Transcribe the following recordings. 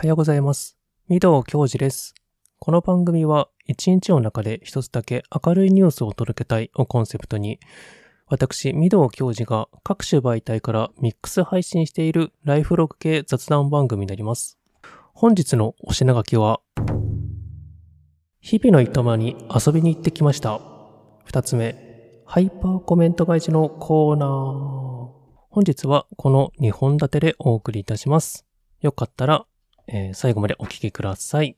はようございます。御堂教授です。この番組は一日の中で一つだけ明るいニュースを届けたいをコンセプトに、私、御堂教授が各種媒体からミックス配信しているライフログ系雑談番組になります。本日のお品書きは、日々のいとまに遊びに行ってきました。二つ目、ハイパーコメント返しのコーナー。本日はこの2本立てでお送りいたします。よかったら、えー最後までお聞きください。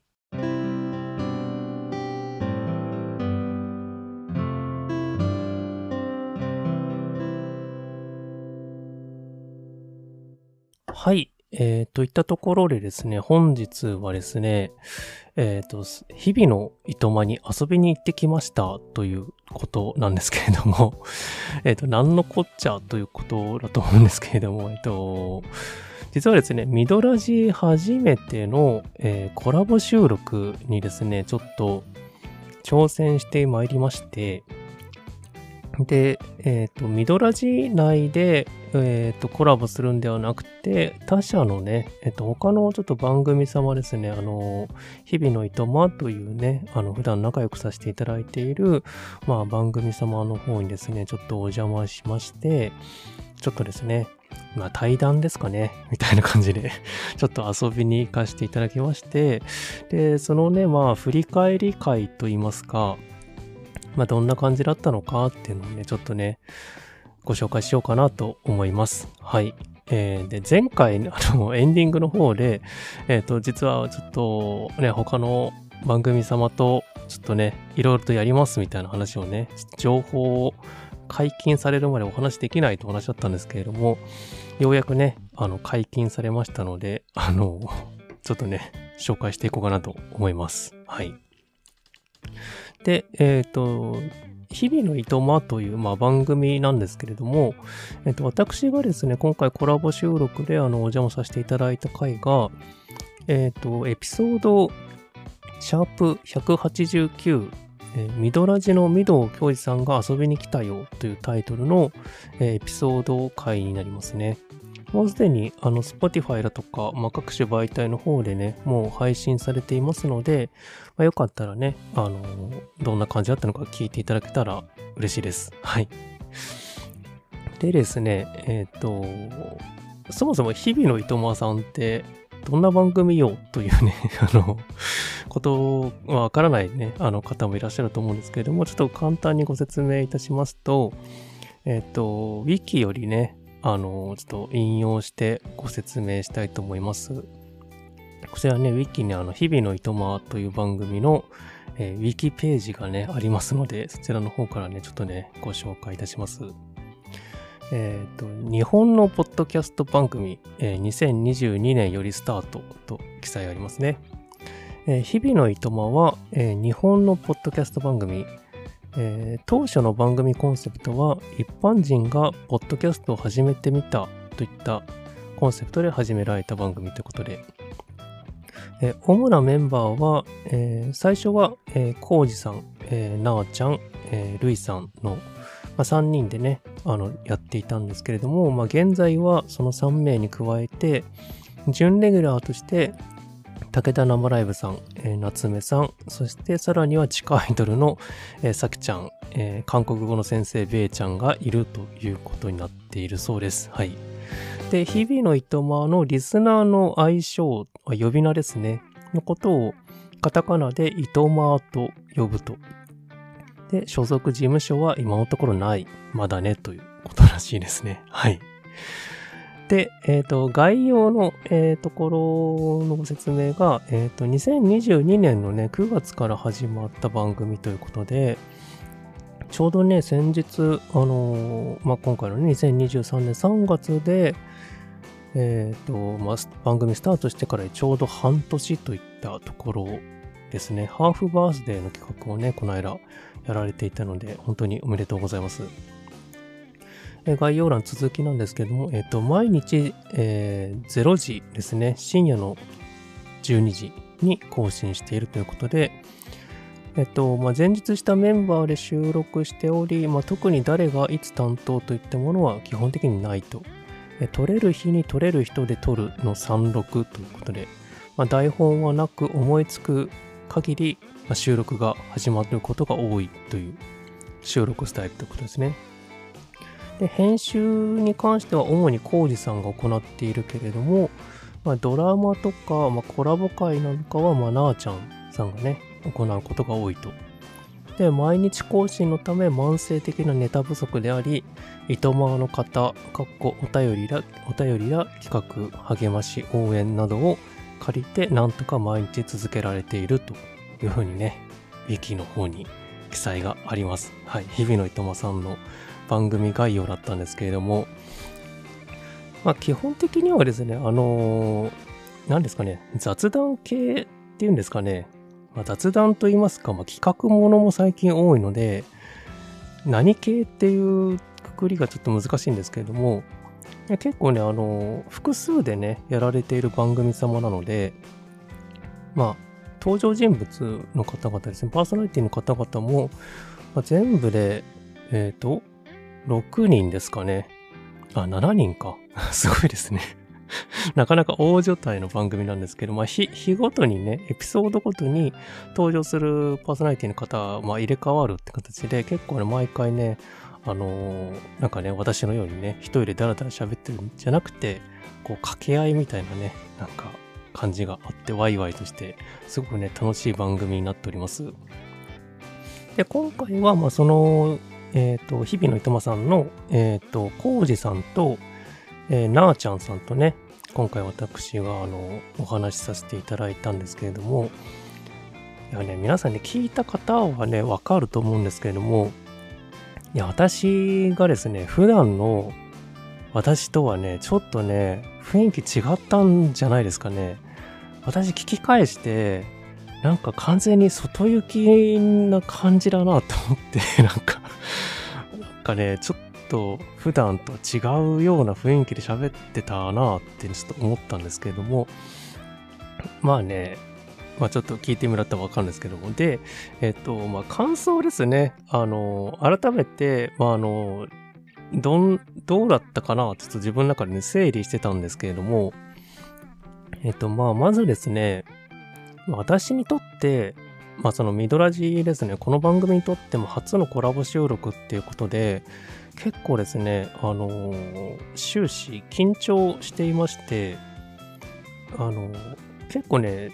はい。えー、といったところでですね、本日はですね、えっ、と、日々のいとまに遊びに行ってきましたということなんですけれども、えっと、何のこっちゃということだと思うんですけれども、えっ、と、実はですね、ミドラジ初めての、えーコラボ収録にですね、ちょっと挑戦してまいりまして、で、えっ、と、ミドラジ内で、えっ、と、コラボするんではなくて、他社のね、えっ、と、他のちょっと番組様ですね、あの、日々のいとまというね、あの、普段仲良くさせていただいている、まあ、番組様の方にですね、ちょっとお邪魔しまして、ちょっとですね、まあ、対談ですかね、みたいな感じで、ちょっと遊びに行かせていただきまして、で、そのね、まあ、振り返り会といいますか、まあ、どんな感じだったのかっていうのをね、ちょっとね、ご紹介しようかなと思います。はい。えーで、前回、あの、エンディングの方で、えっ、と、実はちょっとね、他の番組様と、ちょっとね、いろいろとやりますみたいな話をね、情報を解禁されるまでお話できないとお話だったんですけれども、ようやくね、あの、解禁されましたので、あの、ちょっとね、紹介していこうかなと思います。はい。で、えっ、と、日々のいとまという、まあ、番組なんですけれども、えっ、と、私がですね、今回コラボ収録であの、お邪魔させていただいた回が、えっ、と、エピソード、シャープ189、えーミドラジのミド教授さんが遊びに来たよというタイトルの、えーエピソード回になりますね。もうすでに、あの、Spotify だとか、まあ、各種媒体の方でね、もう配信されていますので、まあ、よかったらね、あの、どんな感じだったのか聞いていただけたら嬉しいです。はい。でですね、えっ、と、そもそも日々のいとまさんって、どんな番組よというね、あの、ことはわからないね、あの方もいらっしゃると思うんですけれども、ちょっと簡単にご説明いたしますと、えっ、と、ウィキよりね、あの、ちょっと引用してご説明したいと思います。こちらね、ウィキにあの、日々のいとまという番組の、えーウィキページがね、ありますので、そちらの方からね、ちょっとね、ご紹介いたします。えっ、と、日本のポッドキャスト番組、えー2022年よりスタートと記載ありますね。えー日々のいとまは、えー日本のポッドキャスト番組、えー当初の番組コンセプトは一般人がポッドキャストを始めてみたといったコンセプトで始められた番組ということで、えー主なメンバーは、えー最初は、えー、コウジさん、えー、なあちゃん、えー、ルイさんの、まあ、3人でね、あの、やっていたんですけれども、まあ、現在はその3名に加えて、準レギュラーとして、武田生ライブさん、えー夏目さん、そしてさらには地下アイドルの、えーさきちゃん、えー韓国語の先生、ベイちゃんがいるということになっているそうです。はい。で、日々のいとまのリスナーの愛称、呼び名ですね、のことをカタカナでいとまと呼ぶと。で、所属事務所は今のところない、まだね、ということらしいですね。はい。で、えっ、と、概要の、えーところのご説明が、えっ、と、2022年のね、9月から始まった番組ということで、ちょうどね、先日、あのーまあ、今回のね、2023年3月で、えっ、と、まあ、番組スタートしてからちょうど半年といったところですね。ハーフバースデーの企画をね、この間やられていたので、本当におめでとうございます。え概要欄続きなんですけども、えっ、と、毎日、えー0時ですね、深夜の12時に更新しているということで、えっと、まあ、前日したメンバーで収録しており、まあ、特に誰がいつ担当といったものは基本的にないと。え撮れる日に撮れる人で撮るの36ということで、まあ、台本はなく思いつく限り、収録が始まることが多いという収録スタイルということですね。で、編集に関しては主にコウジさんが行っているけれども、まあ、ドラマとか、まあ、コラボ会なんかは、まあ、なあちゃんさんがね、行うことが多いと。で、毎日更新のため慢性的なネタ不足であり、糸満の方、かっこお便りや、お便りや企画、励まし、応援などを借りて、なんとか毎日続けられているというふうにね、ウィキの方に記載があります。はい。日々の糸満さんの番組概要だったんですけれども、まあ基本的にはですね、あのー、何ですかね、雑談系っていうんですかね、まあ、雑談と言いますか、まあ、企画ものも最近多いので、何系っていうくくりがちょっと難しいんですけれども、結構ね、あの、複数でね、やられている番組様なので、まあ、登場人物の方々ですね、パーソナリティの方々も、まあ、全部で、えっ、ー、と、6人ですかね。あ、7人か。すごいですね なかなか大所帯の番組なんですけど、まあ、日、日ごとにね、エピソードごとに登場するパーソナリティの方、まあ、入れ替わるって形で、結構ね、毎回ね、あのー、なんかね、私のようにね、一人でダラダラ喋ってるんじゃなくて、こう、掛け合いみたいなね、なんか、感じがあって、ワイワイとして、すごくね、楽しい番組になっております。で、今回は、まあ、その、えっ、ー、と、日々のいとまさんの、えっ、ー、と、コウジさんと、えー、なあちゃんさんとね、今回私があのお話しさせていただいたんですけれども、いやね、皆さんね、聞いた方はね、わかると思うんですけれども、いや、私がですね、普段の私とはね、ちょっとね、雰囲気違ったんじゃないですかね。私聞き返して、なんか完全に外行きな感じだなと思って、なんか、なんかね、ちょっと普段と違うような雰囲気で喋ってたなってちょっと思ったんですけれども、まあね、まあちょっと聞いてもらったらわかるんですけども、で、えっと、まあ感想ですね。あの、改めて、まああの、どん、どうだったかな？ちょっと自分の中でね、整理してたんですけれども、えっと、まあまずですね、私にとって、まあそのミドラジですね、この番組にとっても初のコラボ収録っていうことで、結構ですね、あのー、終始緊張していまして、あのー、結構ね、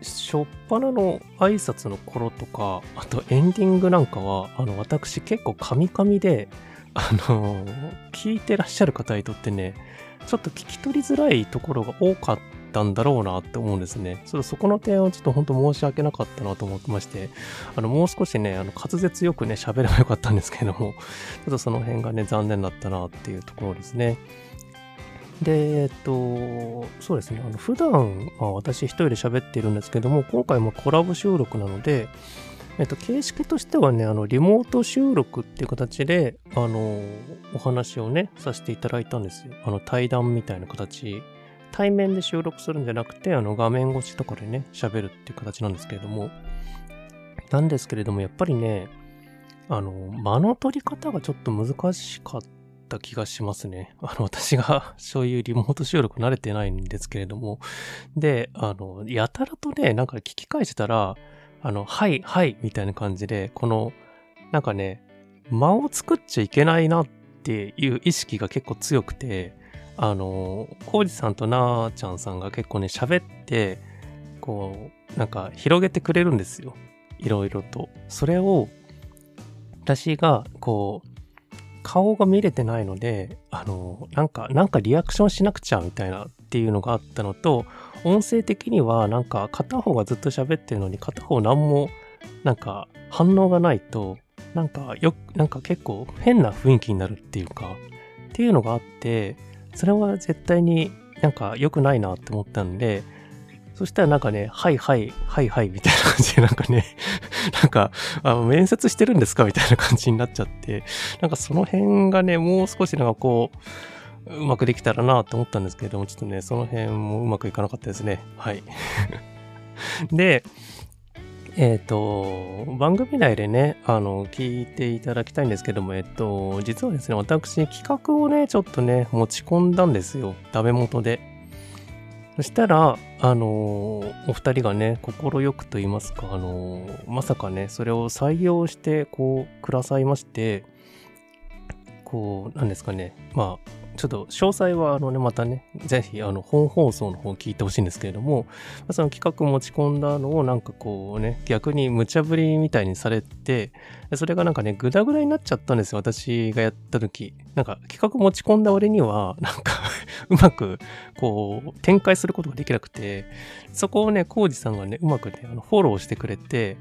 しょっぱなの挨拶の頃とか、あとエンディングなんかは、あの、私結構カミカミで、あの、聞いてらっしゃる方にとってね、ちょっと聞き取りづらいところが多かったんだろうなって思うんですね。そそこの点はちょっと本当申し訳なかったなと思ってまして、あの、もう少しね、あの、滑舌よくね、喋ればよかったんですけども、ちょっとその辺がね、残念だったなっていうところですね。で、えっと、そうですね、あの、普段、まあ、私一人で喋っているんですけども、今回もコラボ収録なので、えっと、形式としてはね、あの、リモート収録っていう形で、あの、お話をね、させていただいたんですよ。あの、対談みたいな形対面で収録するんじゃなくて、あの画面越しとかでね、喋るっていう形なんですけれども、なんですけれども、やっぱりね、あの、間の取り方がちょっと難しかった気がしますね。あの、私が そういうリモート収録慣れてないんですけれども、で、あの、やたらとね、なんか聞き返してたら、あの、はい、はい、みたいな感じで、この、なんかね、間を作っちゃいけないなっていう意識が結構強くて、あの、コウジさんとなーちゃんさんが結構ね、喋って、こう、なんか広げてくれるんですよ。いろいろと。それを、私が、こう、顔が見れてないので、あの、なんか、なんかリアクションしなくちゃみたいなっていうのがあったのと、音声的にはなんか片方がずっと喋ってるのに片方何もなんか反応がないと、なんかよ、なんか結構変な雰囲気になるっていうか、っていうのがあって、それは絶対になんか良くないなって思ったんで、そしたらなんかね、はいはい、はいはいみたいな感じでなんかね、なんか、あ面接してるんですか？みたいな感じになっちゃって、なんかその辺がね、もう少しなんかこう、うまくできたらなって思ったんですけれども、ちょっとね、その辺もうまくいかなかったですね。はい。で、えっ、ー、と、番組内でね、あの、聞いていただきたいんですけども、えっ、と、実はですね、私、企画をね、ちょっとね、持ち込んだんですよ。ダメ元で。そしたら、あの、お二人がね、快くと言いますか、あの、まさかね、それを採用して、こう、くださいまして、こう、なんですかね、まあ、ちょっと詳細はあのね、またね、ぜひあの本放送の方聞いてほしいんですけれども、その企画持ち込んだのをなんかこうね、逆に無茶ぶりみたいにされて、それがなんかね、グダグダになっちゃったんですよ、私がやった時。なんか企画持ち込んだ俺には、なんか うまくこう展開することができなくて、そこをね、コウジさんがね、うまくね、あのフォローしてくれて、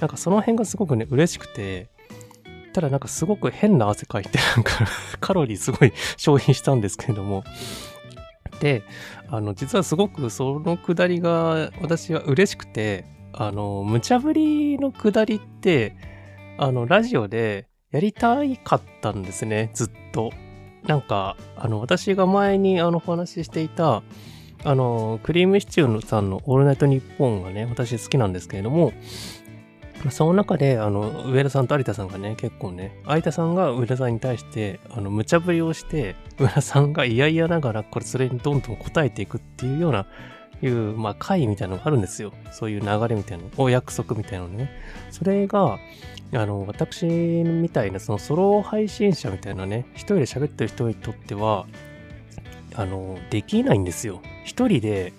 なんかその辺がすごくね、嬉しくて、ただなんかすごく変な汗かいて、なんか カロリーすごい消費したんですけれども、で、あの、実はすごくそのくだりが私は嬉しくて、あの、無茶ぶりのくだりって、あの、ラジオでやりたいかったんですね、ずっと。なんか、あの、私が前にあの、お話ししていた、あの、クリームシチューさんのオールナイトニッポンがね、私好きなんですけれども、その中で、あの、上田さんと有田さんがね、結構ね、有田さんが上田さんに対して、あの、無茶ぶりをして、上田さんが嫌々ながら、これ、それにどんどん答えていくっていうような、いう、まあ、会みたいなのがあるんですよ。そういう流れみたいなの、お約束みたいなのね。それが、あの、私みたいな、そのソロ配信者みたいなね、一人で喋ってる人にとっては、あの、できないんですよ。一人で、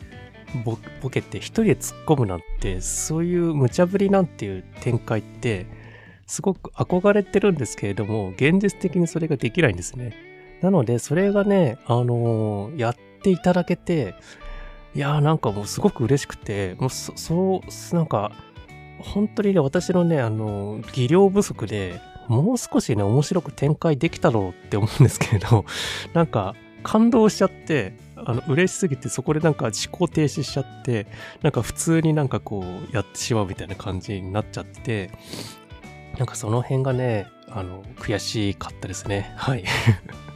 ボボケて一人で突っ込むなんて、そういう無茶ぶりなんていう展開って、すごく憧れてるんですけれども、現実的にそれができないんですね。なので、それがね、あのー、やっていただけて、いやーなんかもうすごく嬉しくて、もうそ、そう、なんか、本当にね、私のね、あのー、技量不足で、もう少しね、面白く展開できたろうって思うんですけれど、なんか、感動しちゃって、あの、嬉しすぎて、そこでなんか思考停止しちゃって、なんか普通になんかこう、やってしまうみたいな感じになっちゃって、なんかその辺がね、あの、悔しかったですね。はい。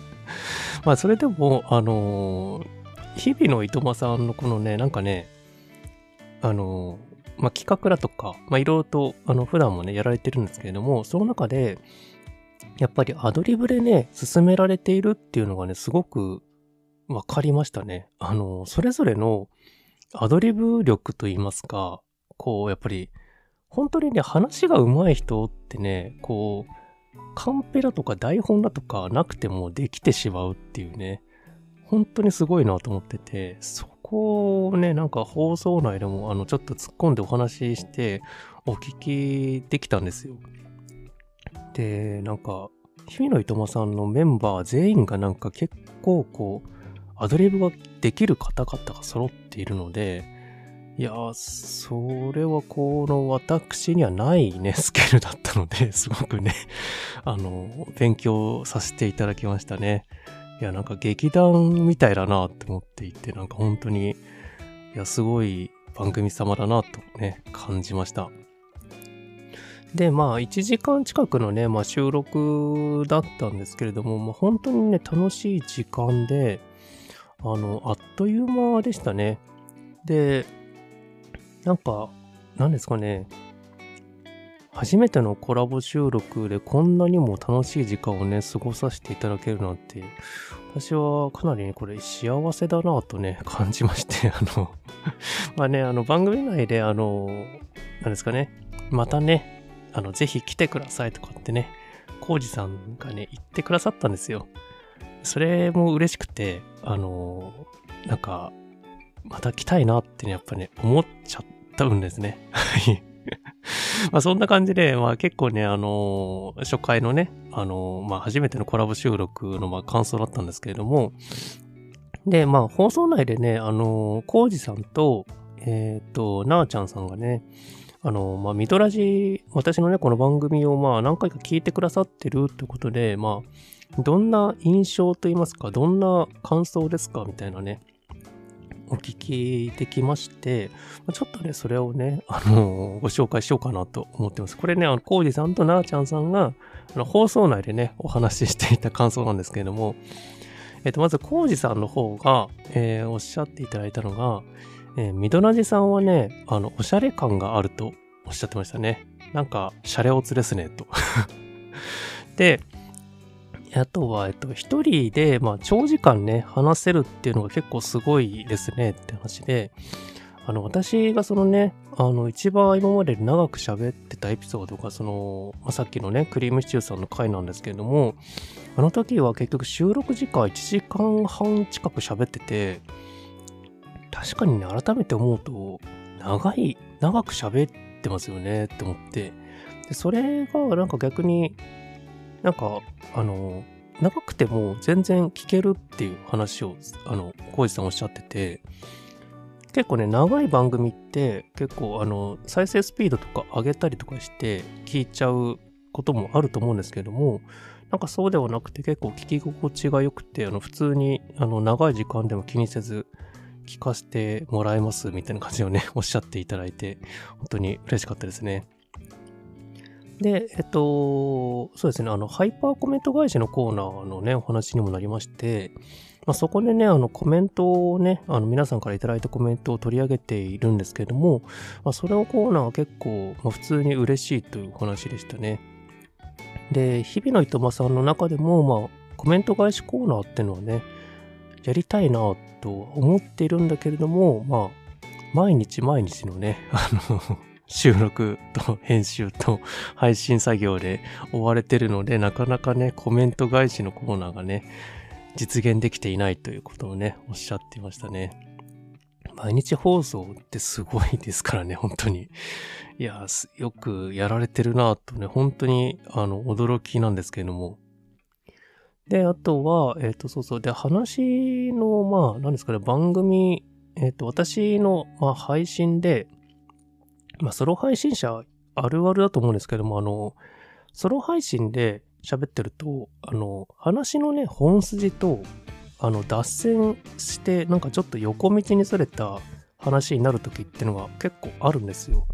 まあ、それでも、あの日々のいとまさんのこのね、なんかね、あのまあ、企画だとか、まあ、いろいろと、あの、普段もね、やられてるんですけれども、その中で、やっぱりアドリブでね、進められているっていうのがね、すごくわかりましたね。あの、それぞれのアドリブ力といいますか、こう、やっぱり、本当にね、話が上手い人ってね、こう、カンペだとか台本だとかなくてもできてしまうっていうね、本当にすごいなと思ってて、そこをね、なんか放送内でも、あの、ちょっと突っ込んでお話しして、お聞きできたんですよ。で、なんか、日々のいとまさんのメンバー全員がなんか結構こう、アドリブができる方々が揃っているので、いやそれはこの私にはないね、スキルだったので、すごくね、あの、勉強させていただきましたね。いや、なんか劇団みたいだなって思っていて、なんか本当に、いや、すごい番組様だなとね、感じました。で、まあ、1時間近くのね、まあ、収録だったんですけれども、まあ、本当にね、楽しい時間で、あの、あっという間でしたね。で、なんか、何ですかね。初めてのコラボ収録でこんなにも楽しい時間をね、過ごさせていただけるなんて、私はかなりね、これ幸せだなとね、感じまして、あのまあね、あの番組内で、あの、何ですかね、またね、あの、ぜひ来てくださいとかってね、コウジさんがね、言ってくださったんですよ。それも嬉しくて、あの、なんか、また来たいなってね、やっぱね、思っちゃったんですね。はい。まあそんな感じで、まあ結構ね、あのー、初回のね、あのー、まあ初めてのコラボ収録のまあ感想だったんですけれども、で、まあ放送内でね、あのー、コウジさんと、えっ、と、なあちゃんさんがね、あの、まあ、ミドラジ、私のね、この番組をまあ何回か聞いてくださってるってことで、まあ、どんな印象と言いますか、どんな感想ですかみたいなね、お聞きできまして、ちょっとね、それをね、あの、ご紹介しようかなと思ってます。これね、コウジさんとなーちゃんさんが、放送内でね、お話ししていた感想なんですけれども、えっと、まず、コウジさんの方が、えー、おっしゃっていただいたのが、えー、ミドナジさんはね、あの、おしゃれ感があるとおっしゃってましたね。なんか、シャレオツですね、と。で、あとは、えっと、一人で、まあ、長時間ね、話せるっていうのが結構すごいですねって話で、あの、私がそのね、あの、一番今まで長く喋ってたエピソードが、その、まあ、さっきのね、クリームシチューさんの回なんですけれども、あの時は結局収録時間1時間半近く喋ってて、確かにね、改めて思うと、長い、長く喋ってますよねって思って、で、それがなんか逆に、なんか、あの、長くても全然聞けるっていう話を、あの、コウジさんおっしゃってて、結構ね、長い番組って結構あの、再生スピードとか上げたりとかして聞いちゃうこともあると思うんですけども、なんかそうではなくて結構聞き心地が良くて、あの、普通にあの、長い時間でも気にせず聞かせてもらえますみたいな感じをね、おっしゃっていただいて、本当に嬉しかったですね。で、えっと、そうですね、あの、ハイパーコメント返しのコーナーのね、お話にもなりまして、まあ、そこでね、あのコメントをね、あの皆さんからいただいたコメントを取り上げているんですけれども、まあ、それのコーナーは結構、まあ、普通に嬉しいというお話でしたね。で、日々のいとまさんの中でも、まあ、コメント返しコーナーっていうのはね、やりたいなと思っているんだけれども、まあ、毎日毎日のね、あの収録と編集と配信作業で追われてるので、なかなかね、コメント返しのコーナーがね、実現できていないということをね、おっしゃっていましたね。毎日放送ってすごいですからね、本当に。いや、よくやられてるなとね、本当に、あの、驚きなんですけれども。で、あとは、えっ、ー、と、そうそう。で、話の、まあ、何ですかね、番組、えっ、ー、と、私の、まあ、配信で、まあ、ソロ配信者あるあるだと思うんですけども、あの、ソロ配信で、喋ってると、あの、話のね、本筋と、あの、脱線して、なんかちょっと横道にそれた話になる時ってのが結構あるんですよ。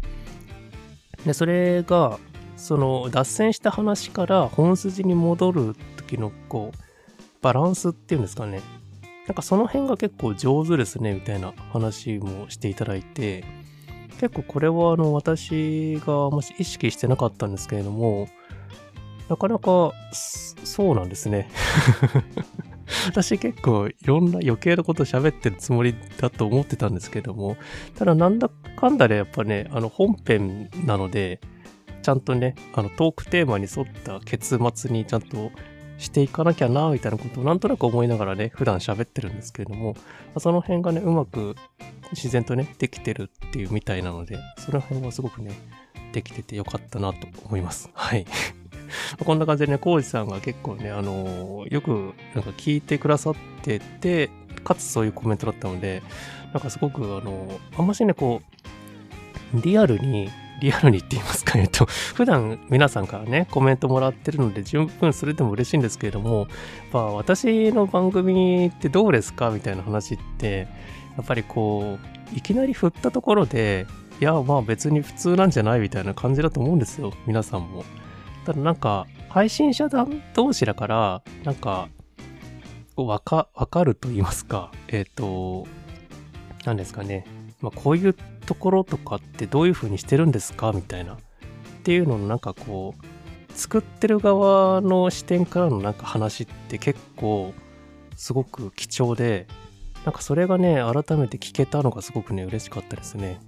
で、それが、その、脱線した話から本筋に戻る時の、こう、バランスっていうんですかね。なんかその辺が結構上手ですね、みたいな話もしていただいて、結構これはあの私がもし意識してなかったんですけれども、なかなか、そうなんですね。私結構いろんな余計なこと喋ってるつもりだと思ってたんですけども、ただなんだかんだでやっぱね、あの本編なので、ちゃんとね、あのトークテーマに沿った結末にちゃんとしていかなきゃな、みたいなことをなんとなく思いながらね、普段喋ってるんですけれども、その辺がね、うまく自然とね、できてるっていうみたいなので、その辺はすごくね、できててよかったなと思います。はい。こんな感じでね、コウジさんが結構ね、あのー、よくなんか聞いてくださってて、かつそういうコメントだったので、なんかすごくあのー、あんましね、こう、リアルに、リアルにって言いますか、えっと、普段皆さんからね、コメントもらってるので、十分それでも嬉しいんですけれども、まあ、私の番組ってどうですか？みたいな話って、やっぱりこう、いきなり振ったところで、いや、まあ別に普通なんじゃない？みたいな感じだと思うんですよ、皆さんも。ただなんか、配信者同士だから、なんか、わか、わかると言いますか、えっ、ー、と、何ですかね。まあ、こういうところとかってどういう風にしてるんですかみたいな。っていうののなんかこう、作ってる側の視点からのなんか話って結構すごく貴重で、なんかそれがね、改めて聞けたのがすごくね、嬉しかったですね。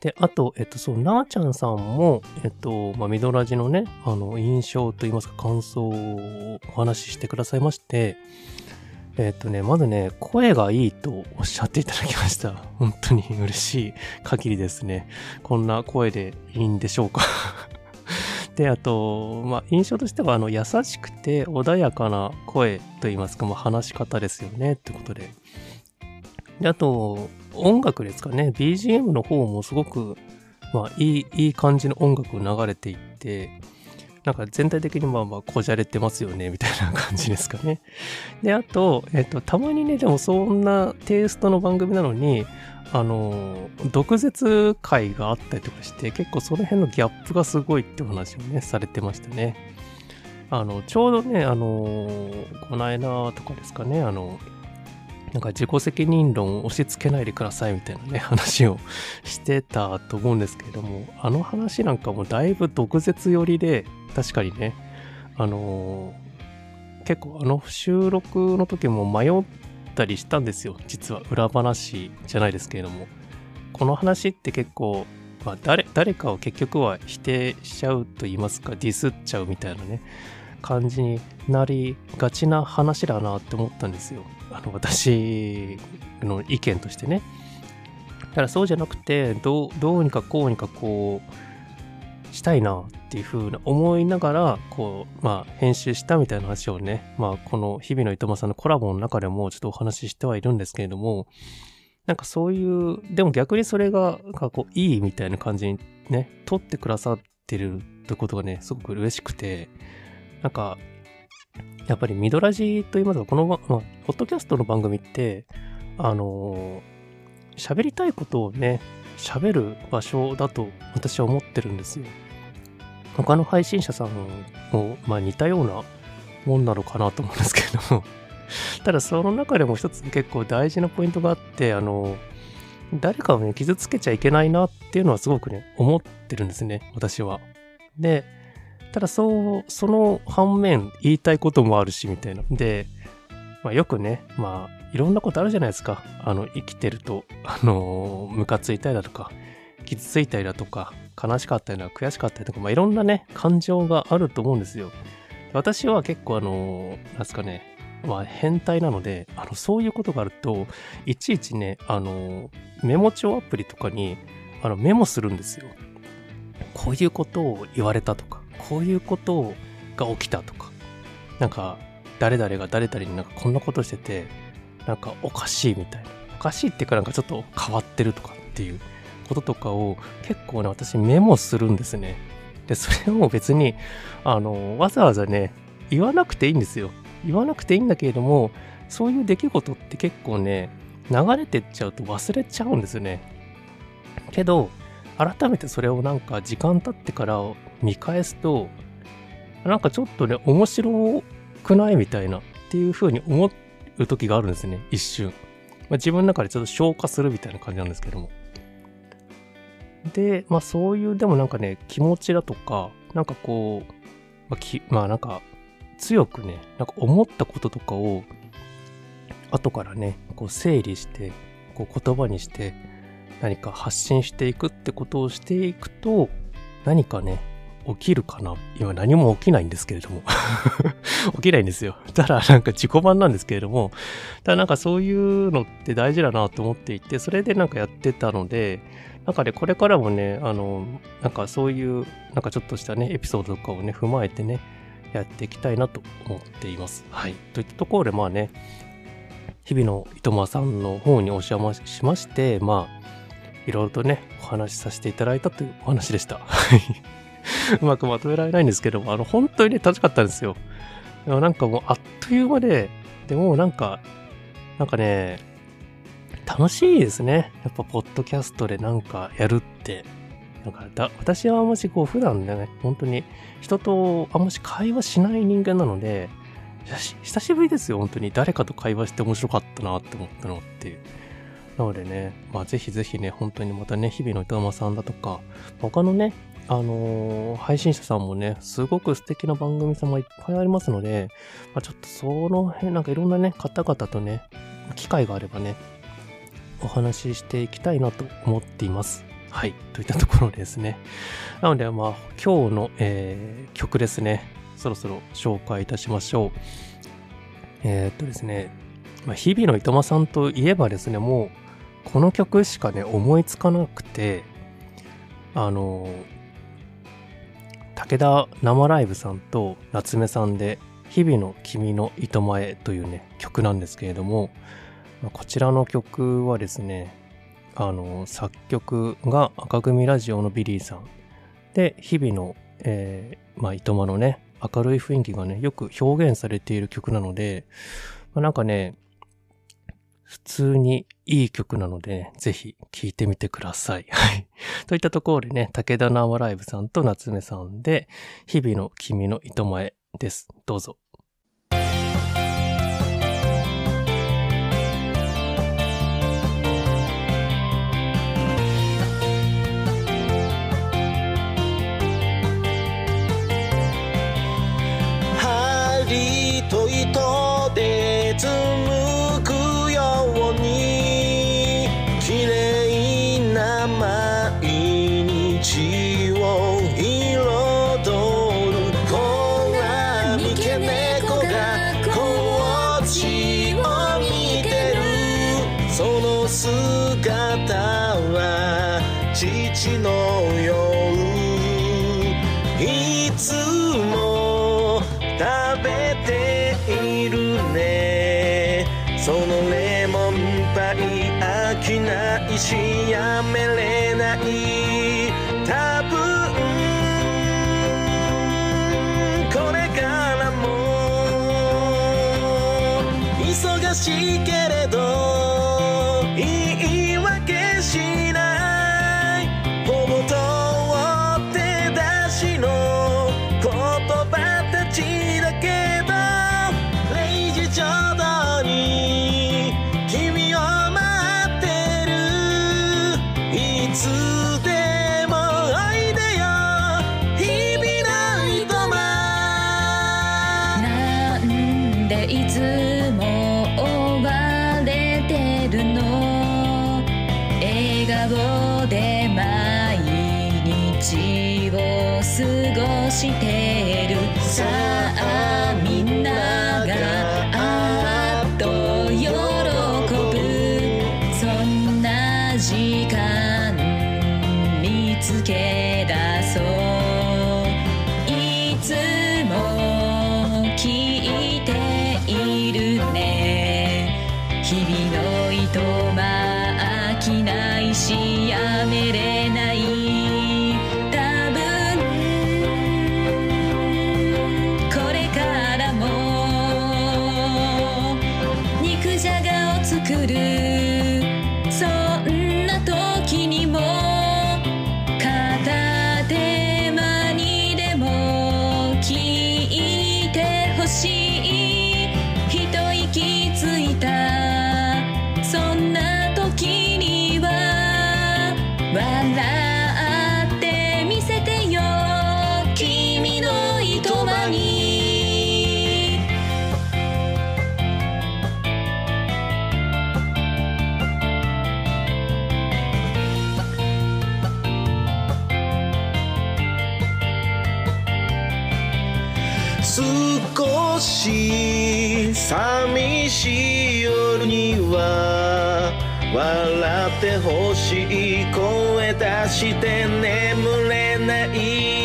で、あと、えっと、そう、なーちゃんさんも、えっと、まあ、ミドラジのね、あの、印象といいますか、感想をお話ししてくださいまして、えっとね、まずね、声がいいとおっしゃっていただきました。本当に嬉しい限りですね。こんな声でいいんでしょうか で、あと、まあ、印象としては、あの、優しくて穏やかな声といいますか、まあ、話し方ですよね、ってことで。で、あと、音楽ですかね。BGM の方もすごく、まあ、いい、いい感じの音楽流れていって、なんか全体的にまあまあこじゃれてますよね、みたいな感じですかね。で、あと、えっと、たまにね、でもそんなテイストの番組なのに、あの、毒舌回があったりとかして、結構その辺のギャップがすごいってお話をね、されてましたね。あの、ちょうどね、あの、この間とかですかね、あの、なんか自己責任論を押し付けないでくださいみたいなね、話をしてたと思うんですけれども、あの話なんかもだいぶ毒舌寄りで、確かにね、あの結構あの収録の時も迷ったりしたんですよ。実は裏話じゃないですけれども。この話って結構、まあ誰、誰かを結局は否定しちゃうと言いますか、ディスっちゃうみたいなね、感じになりがちな話だなって思ったんですよ。あの、私の意見としてね。だからそうじゃなくて、どう、にかこうにかこう、したいなっていう風な思いながら、こう、まあ、編集したみたいな話をね、まあ、この日々のいとまさんのコラボの中でもちょっとお話ししてはいるんですけれども、なんかそういう、でも逆にそれが、こう、いいみたいな感じにね、撮ってくださってるってことがね、すごく嬉しくて、なんか、やっぱりミドラジと言いますか、この、まあ、ポッドキャストの番組って、あの喋りたいことをね、喋る場所だと私は思ってるんですよ。他の配信者さんも、まあ似たようなもんなのかなと思うんですけれども ただその中でも一つ結構大事なポイントがあって、あの、誰かをね、傷つけちゃいけないなっていうのはすごくね、思ってるんですね、私は。で、ただそう、その反面言いたいこともあるし、みたいな。で、まあよくね、まあいろんなことあるじゃないですか。あの、生きてると、あのムカついたりだとか、傷ついたりだとか、悲しかったりだとか、悔しかったりとか、まあいろんなね、感情があると思うんですよ。私は結構あのなんすかね、まあ、変態なので、あの、そういうことがあると、いちいちね、あの、メモ帳アプリとかに、あの、メモするんですよ。こういうことを言われたとか、こういうことが起きたとか、なんか、誰々が誰々になんかこんなことしてて、なんかおかしいみたいな。おかしいっていうかなんかちょっと変わってるとかっていうこととかを結構ね、私メモするんですね。で、それを別に、あの、わざわざね、言わなくていいんですよ。言わなくていいんだけれども、そういう出来事って結構ね、流れてっちゃうと忘れちゃうんですよね。けど、改めてそれをなんか時間経ってから見返すと、なんかちょっとね、面白くないみたいなっていう風に思う時があるんですね、一瞬。まあ、自分の中でちょっと消化するみたいな感じなんですけども。で、まあそういう、でもなんかね、気持ちだとか、なんかこう、まあ、きまあなんか強くね、なんか思ったこととかを、後からね、こう整理して、こう言葉にして、何か発信していくってことをしていくと、何かね、起きるかな？今何も起きないんですけれども 起きないんですよ。ただなんか自己版なんですけれども、ただなんかそういうのって大事だなと思っていて、それでなんかやってたので、なんかね、これからもね、あの、なんかそういう、なんかちょっとしたね、エピソードとかをね、踏まえてね、やっていきたいなと思っています。はい。といったところで、まあね、日々の糸間さんの方にお邪魔しまして、まあ、いろいろとね、お話しさせていただいたというお話でした。はい。うまくまとめられないんですけども、あの、本当にね、楽しかったんですよ。なんかもう、あっという間で、でもなんか、なんかね、楽しいですね。やっぱ、ポッドキャストでなんかやるって。なんかだ、私はあんましこう、普段ね、本当に人とあんまし会話しない人間なので、久しぶりですよ、本当に。誰かと会話して面白かったなって思ったのっていう。なのでね、まあぜひぜひね、本当にまたね、日々の糸山さんだとか、他のね、あのー、配信者さんもね、すごく素敵な番組様いっぱいありますので、まあ、ちょっとその辺、なんかいろんなね、方々とね、機会があればね、お話ししていきたいなと思っています。はい。といったところですね。なので、まあ、今日の、えー、曲ですね。そろそろ紹介いたしましょう。えー、っとですね、まあ、日々のいとまさんといえばですね、もう、この曲しかね、思いつかなくて、あの武田生ライブさんと夏目さんで、日々の君の糸前というね、曲なんですけれども、こちらの曲はですね、あの、作曲が赤組ラジオのビリーさん。で、日々の、えー、まあ、糸間のね、明るい雰囲気がね、よく表現されている曲なので、まあ、なんかね、普通にいい曲なので、ぜひ聴いてみてください。はい。といったところでね、武田直ライブさんと夏目さんで、日々の君の糸前です。どうぞ。寂しい夜には笑ってほしい。声出して眠れない。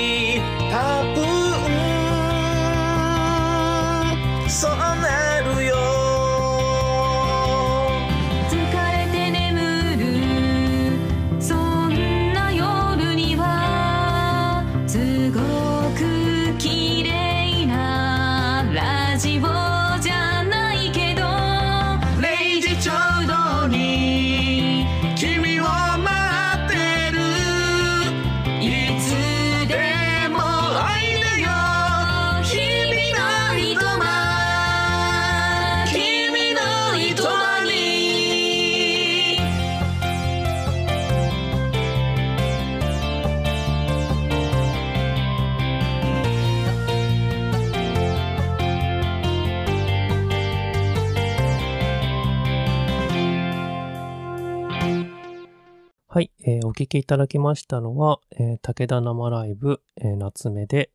お聴きいただきましたのは、えー武田生ライブ、えー夏目で、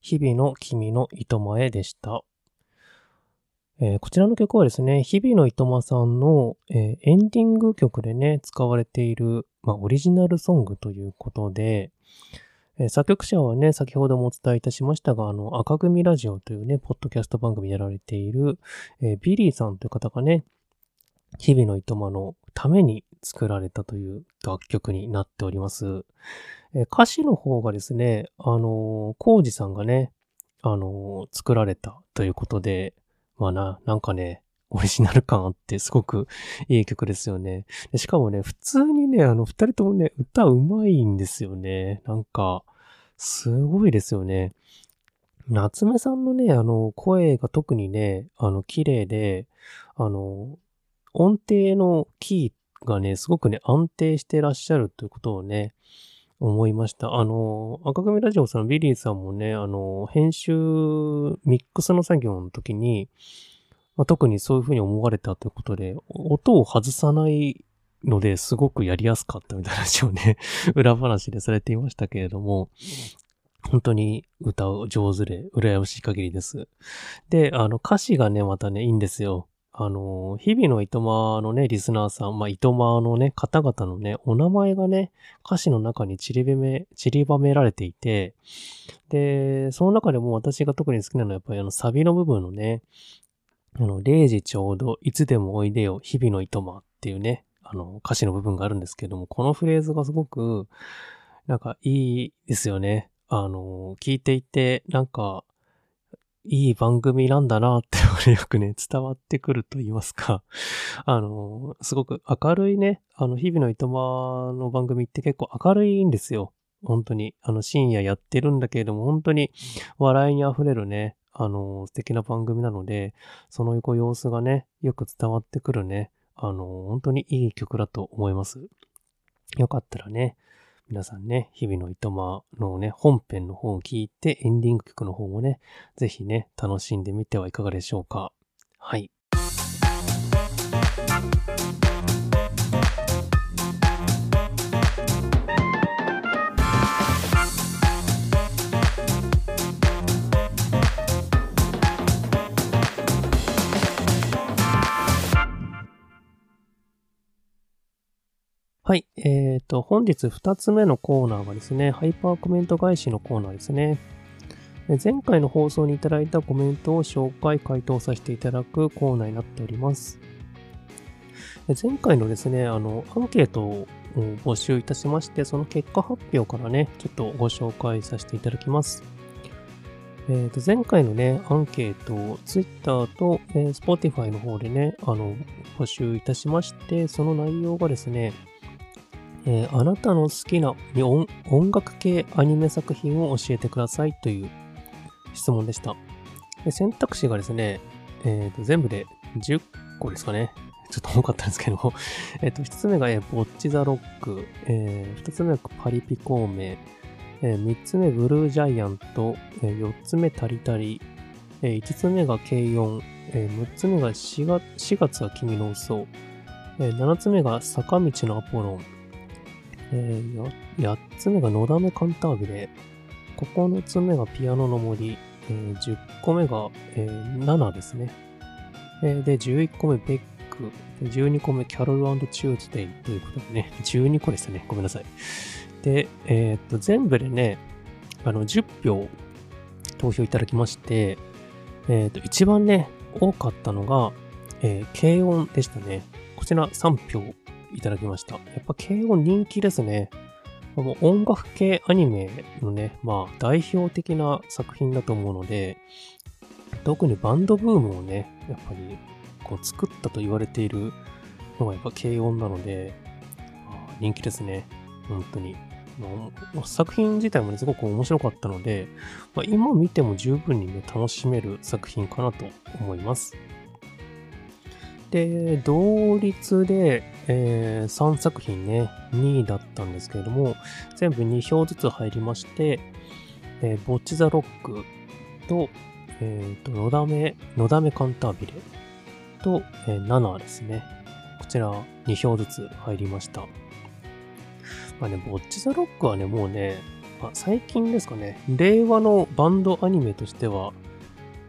日々の君の糸前でした。えーこちらの曲はですね、日々の糸間さんの、えエンディング曲でね、使われている、まあ、オリジナルソングということで、え作曲者はね、先ほどもお伝えいたしましたが、あの、赤組ラジオというね、ポッドキャスト番組やられている、えビリーさんという方がね、日々の糸間のために作られたという楽曲になっております。え歌詞の方がですね、あのー、コウジさんがね、あのー作られたということで、まあな、なんかね、オリジナル感あってすごくいい曲ですよね。しかもね、普通にね、あの、二人ともね、歌うまいんですよね。なんか、すごいですよね。夏目さんのね、あの、声が特にね、あの、綺麗で、あの、音程のキーがね、すごくね、安定してらっしゃるということをね、思いました。あの、赤組ラジオさん、ビリーさんもね、あの、編集、ミックスの作業の時に、まあ、特にそういう風に思われたということで、音を外さないのですごくやりやすかったみたいな話をね、裏話でされていましたけれども、本当に歌お上手で羨ましい限りです。で、あの歌詞がね、またね、いいんですよ。あの、日々のいとまのね、リスナーさん、まあ、いとまのね、方々のね、お名前がね、歌詞の中に散りばめ、散りばめられていて、で、その中でも私が特に好きなのはやっぱりあのサビの部分のね、あの、0時ちょうど、いつでもおいでよ、日々のいとまっていうね、あの、歌詞の部分があるんですけども、このフレーズがすごく、なんかいいですよね。あの、聞いていて、なんか、いい番組なんだなって、俺よくね、伝わってくると言いますか。あの、すごく明るいね、あの、日々のいとまの番組って結構明るいんですよ。本当に。あの、深夜やってるんだけれども、本当に笑いに溢れるね、あの、素敵な番組なので、そのこう様子がね、よく伝わってくるね、あの、本当にいい曲だと思います。よかったらね、皆さんね、日々のいとまのね、本編の方を聞いて、エンディング曲の方もね、ぜひね、楽しんでみてはいかがでしょうか。はい。はい。えっ、と、本日2つ目のコーナーがですね、ハイパーコメント返しのコーナーですね。前回の放送にいただいたコメントを紹介、回答させていただくコーナーになっております。前回のですね、あの、アンケートを募集いたしまして、その結果発表からね、ちょっとご紹介させていただきます。えっ、と、前回のね、アンケートを Twitter と、え Spotify の方でね、あの、募集いたしまして、その内容がですね、えーあなたの好きな音楽系アニメ作品を教えてくださいという質問でした。で選択肢がですね、えーと全部で10個ですかね。ちょっと多かったんですけど、えっと、1つ目が、えーボッチザロック、え2つ目がパリピ孔明、え3つ目ブルージャイアント、え4つ目タリタリ、え5つ目が軽音、え6つ目が 4, 月4月は君の嘘、え7つ目が坂道のアポロン、えー、8つ目がのだめカンタービレ、9つ目がピアノの森、えー10個目が、えー7ですね。えーで、11個目ベック、で12個目キャロルチューズデイということでね、12個でしたね。ごめんなさい。で、えーっと、全部でね、あの、10票投票いただきまして、えーっと、一番ね、多かったのが、えー軽音でしたね。こちら3票いただきました。やっぱ軽音人気ですね。もう音楽系アニメのね、まあ代表的な作品だと思うので、特にバンドブームをね、やっぱりこう作ったと言われているのがやっぱ軽音なので、あ人気ですね。本当に。まあ作品自体もね、すごく面白かったので、まあ、今見ても十分にね、楽しめる作品かなと思います。で、同率で、え3作品ね、2位だったんですけれども、全部2票ずつ入りまして、えーボッチザロックと、えっ、と、のだめ、のだめカンタービレと、えー、7ですね。こちら2票ずつ入りました。まあね、ボッチザロックはね、もうね、まあ、最近ですかね、令和のバンドアニメとしては、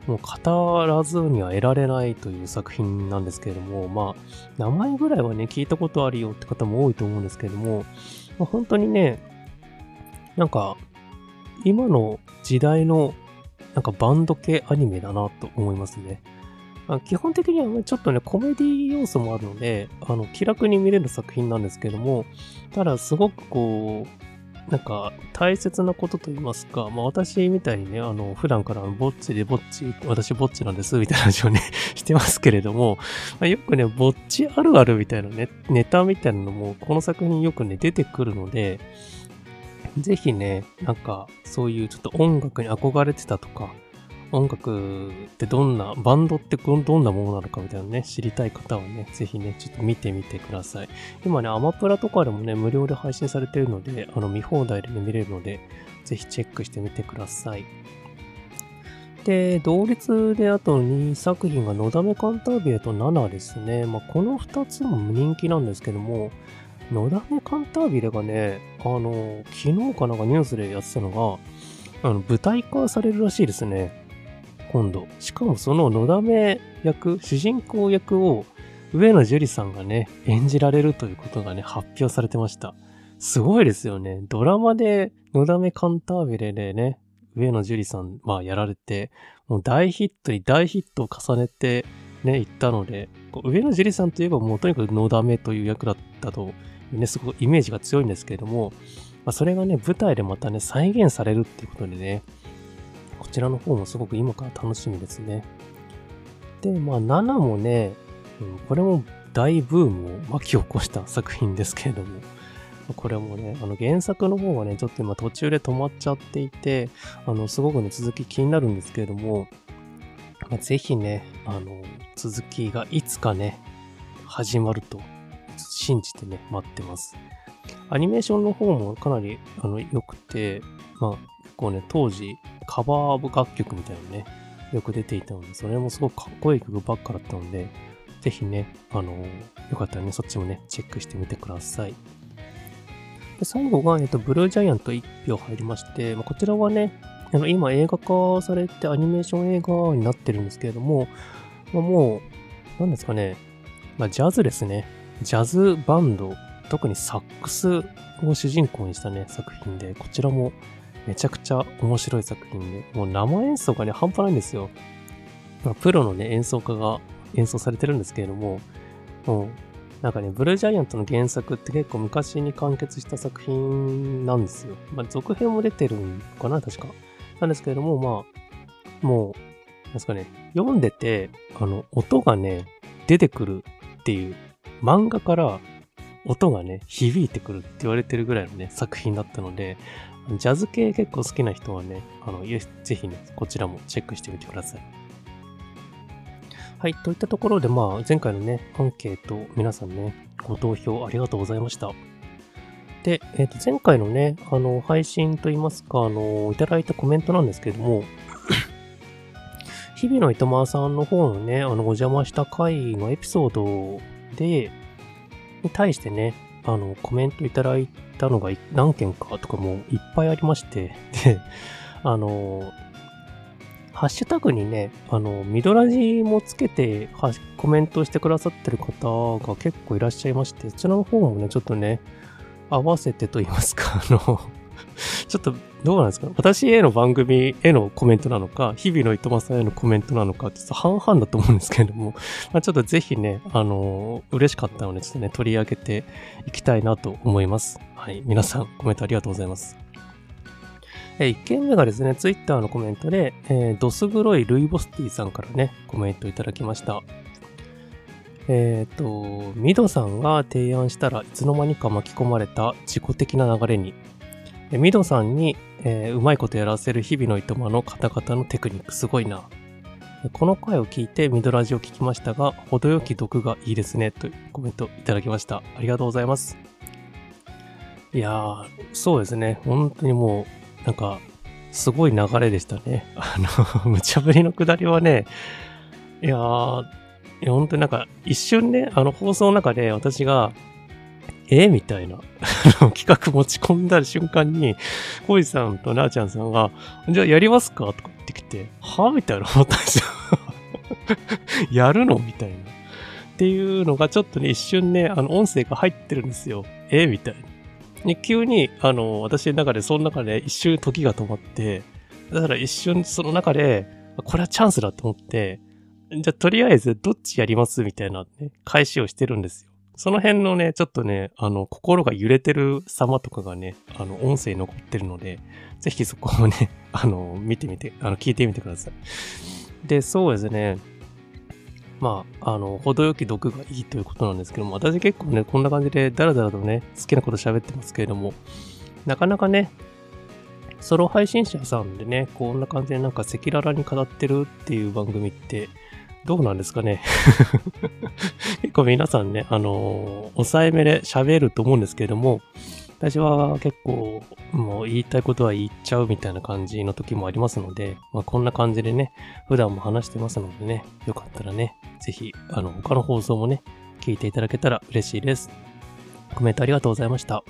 もう語らずには得られないという作品なんですけれども、まあ、名前ぐらいはね、聞いたことあるよって方も多いと思うんですけれども、まあ、本当にね、なんか、今の時代の、なんかバンド系アニメだなと思いますね。あ基本的にはちょっとね、コメディ要素もあるので、あの、気楽に見れる作品なんですけども、ただすごくこう、なんか大切なことと言いますか、まあ私みたいにね、あの、普段からぼっちでぼっち、私ぼっちなんです、みたいな話をね、してますけれども、まあ、よくね、ぼっちあるあるみたいなね、ネタみたいなのも、この作品よくね、出てくるので、ぜひね、なんか、そういうちょっと音楽に憧れてたとか、音楽ってどんな、バンドってどんなものなのかみたいなね、知りたい方はね、ぜひね、ちょっと見てみてください。今ね、アマプラとかでもね、無料で配信されてるので、あの、見放題で、ね、見れるので、ぜひチェックしてみてください。で、同率であと2作品が、のだめカンタービレと7ですね。まあ、この2つも人気なんですけども、のだめカンタービレがね、あの、昨日かなんかニュースでやってたのが、あの、舞台化されるらしいですね。今度。しかもそののだめ役、主人公役を上野樹里さんがね、演じられるということがね、発表されてました。すごいですよね。ドラマで、のだめカンタービレでね、上野樹里さん、まあやられて、もう大ヒットに大ヒットを重ねてね、行ったので、上野樹里さんといえばもうとにかくのだめという役だったと、ね、すごくイメージが強いんですけれども、まあ、それがね、舞台でまたね、再現されるっていうことでね、こちらの方もすごく今から楽しみですね。で、まあ、7もね、うん、これも大ブームを巻き起こした作品ですけれども、これもね、あの原作の方がね、ちょっと今途中で止まっちゃっていて、あの、すごくね、続き気になるんですけれども、まあ、ぜひね、あの、続きがいつかね、始まると信じてね、待ってます。アニメーションの方もかなり、あの、良くて、まあ、結構ね、当時、カバー楽曲みたいなのね、よく出ていたので、それもすごくかっこいい曲ばっかだったので、ぜひね、あの、よかったらね、そっちもね、チェックしてみてください。で最後が、えっと、ブルージャイアント1票入りまして、まあ、こちらはね、あの、今映画化されてアニメーション映画になってるんですけれども、まあ、もう、なんですかね、まあ、ジャズですね。ジャズバンド、特にサックスを主人公にしたね、作品で、こちらもめちゃくちゃ面白い作品で、もう生演奏がね、半端ないんですよ。まあ、プロのね、演奏家が演奏されてるんですけれども、もう、なんかね、ブルージャイアントの原作って結構昔に完結した作品なんですよ。まあ、続編も出てるんかな、確か。なんですけれども、まあ、もう、なんですかね、読んでて、あの、音がね、出てくるっていう、漫画から音がね、響いてくるって言われてるぐらいのね、作品だったので、ジャズ系結構好きな人はね、あの、ぜひね、こちらもチェックしてみてください。はい。といったところで、まあ、前回のね、アンケート、皆さんね、ご投票ありがとうございました。で、えっ、と、前回のね、あの、配信といいますか、あの、いただいたコメントなんですけども、日々の糸満さんの方のね、あの、お邪魔した回のエピソードで、に対してね、あの、コメントいただいたのが何件かとかもいっぱいありまして、で、あの、ハッシュタグにね、あの、ミドラジもつけてコメントしてくださってる方が結構いらっしゃいまして、そちらの方もね、ちょっとね、合わせてと言いますか、あの、ちょっとどうなんですか？私への番組へのコメントなのか、日々の糸間さんへのコメントなのか、ちょっと半々だと思うんですけれども、まあ、ちょっとぜひね、あの、嬉しかったので、ちょっとね、取り上げていきたいなと思います。はい。皆さん、コメントありがとうございます。え1件目がですね、ツイッターのコメントで、えー、ドス黒いルイボスティさんからね、コメントいただきました。えっ、と、ミドさんが提案したらいつの間にか巻き込まれた自己的な流れに、ミドさんに、えーうまいことやらせる日々のいとまの方々のテクニックすごいな。この回を聞いてミドラジを聞きましたが、程よき毒がいいですね、というコメントいただきました。ありがとうございます。いやー、そうですね。本当にもう、なんか、すごい流れでしたね。あの、無茶ぶりのくだりはね、いやー、いや本当になんか、一瞬ね、あの放送の中で私が、え？みたいな、企画持ち込んだ瞬間に、コイさんとなーちゃんさんが、じゃあやりますか？とか言ってきて、は？みたいな思ったんですよ。やるの？みたいな。っていうのがちょっとね、一瞬ね、あの、音声が入ってるんですよ。え？みたいな。で急に、あの、私の中で、その中で一瞬時が止まって、だから一瞬その中で、これはチャンスだと思って、じゃあとりあえずどっちやります？みたいなね、返しをしてるんですよ。その辺のね、ちょっとね、あの、心が揺れてる様とかがね、あの、音声に残ってるので、ぜひそこをね、あの、見てみて、あの、聞いてみてください。で、そうですね。まあ、あの、程よき毒がいいということなんですけども、私結構ね、こんな感じでダラダラとね、好きなこと喋ってますけれども、なかなかね、ソロ配信者さんでね、こんな感じでなんか赤裸々に語ってるっていう番組って、どうなんですかね 結構皆さんね、あのー抑えめで喋ると思うんですけれども、私は結構、もう言いたいことは言っちゃうみたいな感じの時もありますので、まあこんな感じでね、普段も話してますのでね、よかったらね、ぜひ、あの、他の放送もね、聞いていただけたら嬉しいです。コメントありがとうございました。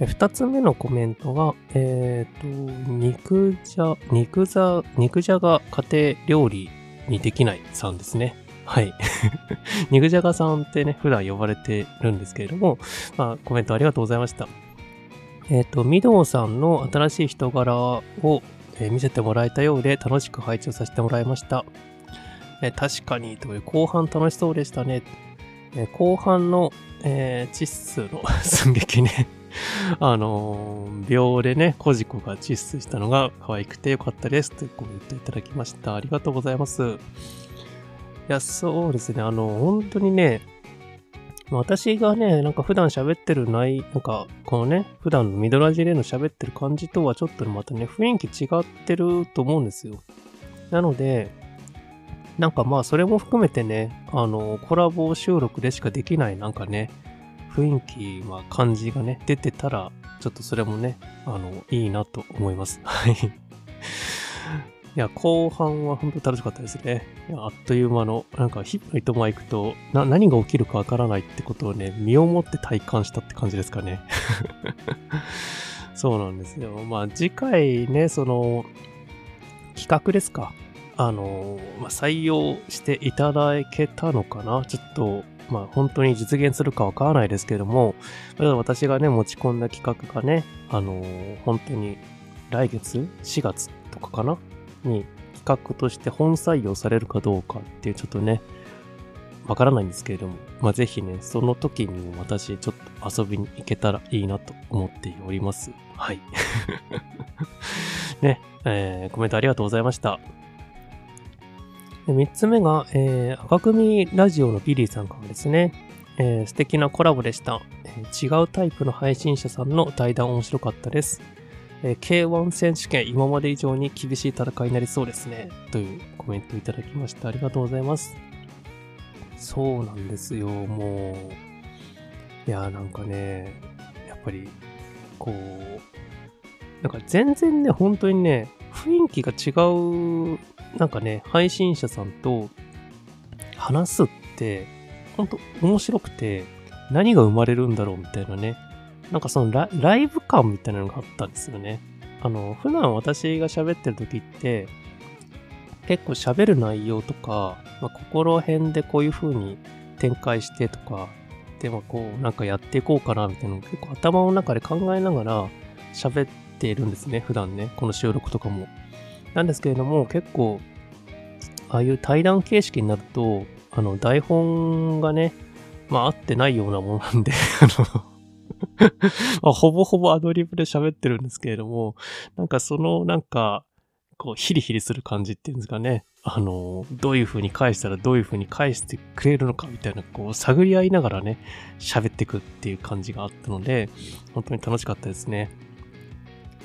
二つ目のコメントが、えっ、と、肉じゃ、肉ざ、肉じゃが家庭料理にできないさんですね。はい。肉じゃがさんってね、普段呼ばれてるんですけれども、まあ、コメントありがとうございました。えっ、と、みどうさんの新しい人柄を、えー見せてもらえたようで楽しく配置をさせてもらいました。えー確かに、という後半楽しそうでしたね。え後半の、えー、窒素の 寸劇ね。あのー秒でね、コジコが窒素したのが可愛くてよかったです。というコメントいただきました。ありがとうございます。いや、そうですね。あの、本当にね、私がね、なんか普段喋ってる内、なんか、このね、普段のミドラジでの喋ってる感じとはちょっとまたね、雰囲気違ってると思うんですよ。なので、なんかまあ、それも含めてね、あの、コラボ収録でしかできないなんかね、雰囲気、まあ、感じがね、出てたら、ちょっとそれもね、あの、いいなと思います。はい。いや、後半は本当楽しかったですね。いやあっという間の、なんか、ヒップの糸間行くと、な、何が起きるかわからないってことをね、身をもって体感したって感じですかね。そうなんですよ。まあ、次回ね、その、企画ですか。あの、まあ、採用していただけたのかなちょっと、まあ、本当に実現するかわからないですけれども、ただ私がね、持ち込んだ企画がね、あの、本当に来月 ?4 月とかかな？に企画として本採用されるかどうかっていうちょっとね、わからないんですけれども、まあ、ぜひね、その時にも私ちょっと遊びに行けたらいいなと思っております。はい。ね、えー、コメントありがとうございました。で三つ目が、えー、赤組ラジオのビリーさんからですね、えー素敵なコラボでした、えー違うタイプの配信者さんの対談面白かったです。えー K1 選手権今まで以上に厳しい戦いになりそうですね。というコメントいただきました。ありがとうございます。そうなんですよ、もう。いや、なんかね、やっぱり、こう、なんか全然ね、本当にね、雰囲気が違う、なんかね、配信者さんと話すって、本当面白くて、何が生まれるんだろうみたいなね。なんかそのラライブ感みたいなのがあったんですよね。あの、普段私が喋ってる時って、結構喋る内容とか、まあ、ここら辺でこういう風に展開してとか、でもこう、なんかやっていこうかなみたいなのを結構頭の中で考えながら喋っているんですね、普段ね、この収録とかも。なんですけれども、結構、ああいう対談形式になると、あの、台本がね、まあ合ってないようなものなんで、あの、ほぼほぼアドリブで喋ってるんですけれども、なんかその、なんか、こう、ヒリヒリする感じっていうんですかね。あの、どういう風に返したらどういう風に返してくれるのかみたいな、こう、探り合いながらね、喋ってくっていう感じがあったので、本当に楽しかったですね。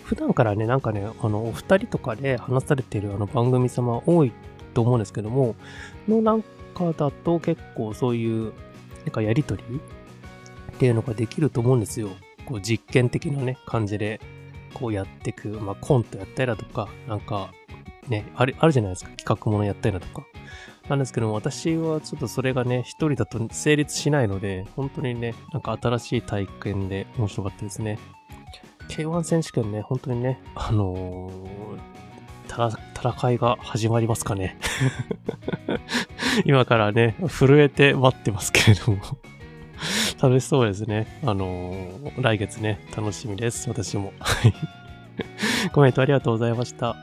普段からね、なんかね、あの、お二人とかで話されてるあの番組様多いと思うんですけども、のなんかだと結構そういう、なんかやりとりっていうのができると思うんですよ。こう実験的なね、感じで、こうやっていく、まあコントやったりだとか、なんか、ね、ある、あるじゃないですか、企画ものやったりだとか。なんですけども、私はちょっとそれがね、一人だと成立しないので、本当にね、なんか新しい体験で面白かったですね。K1 選手権ね、本当にね、あのーたら戦いが始まりますかね。今からね、震えて待ってますけれども。楽しそうですね。あのー来月ね、楽しみです。私も。コメントありがとうございました。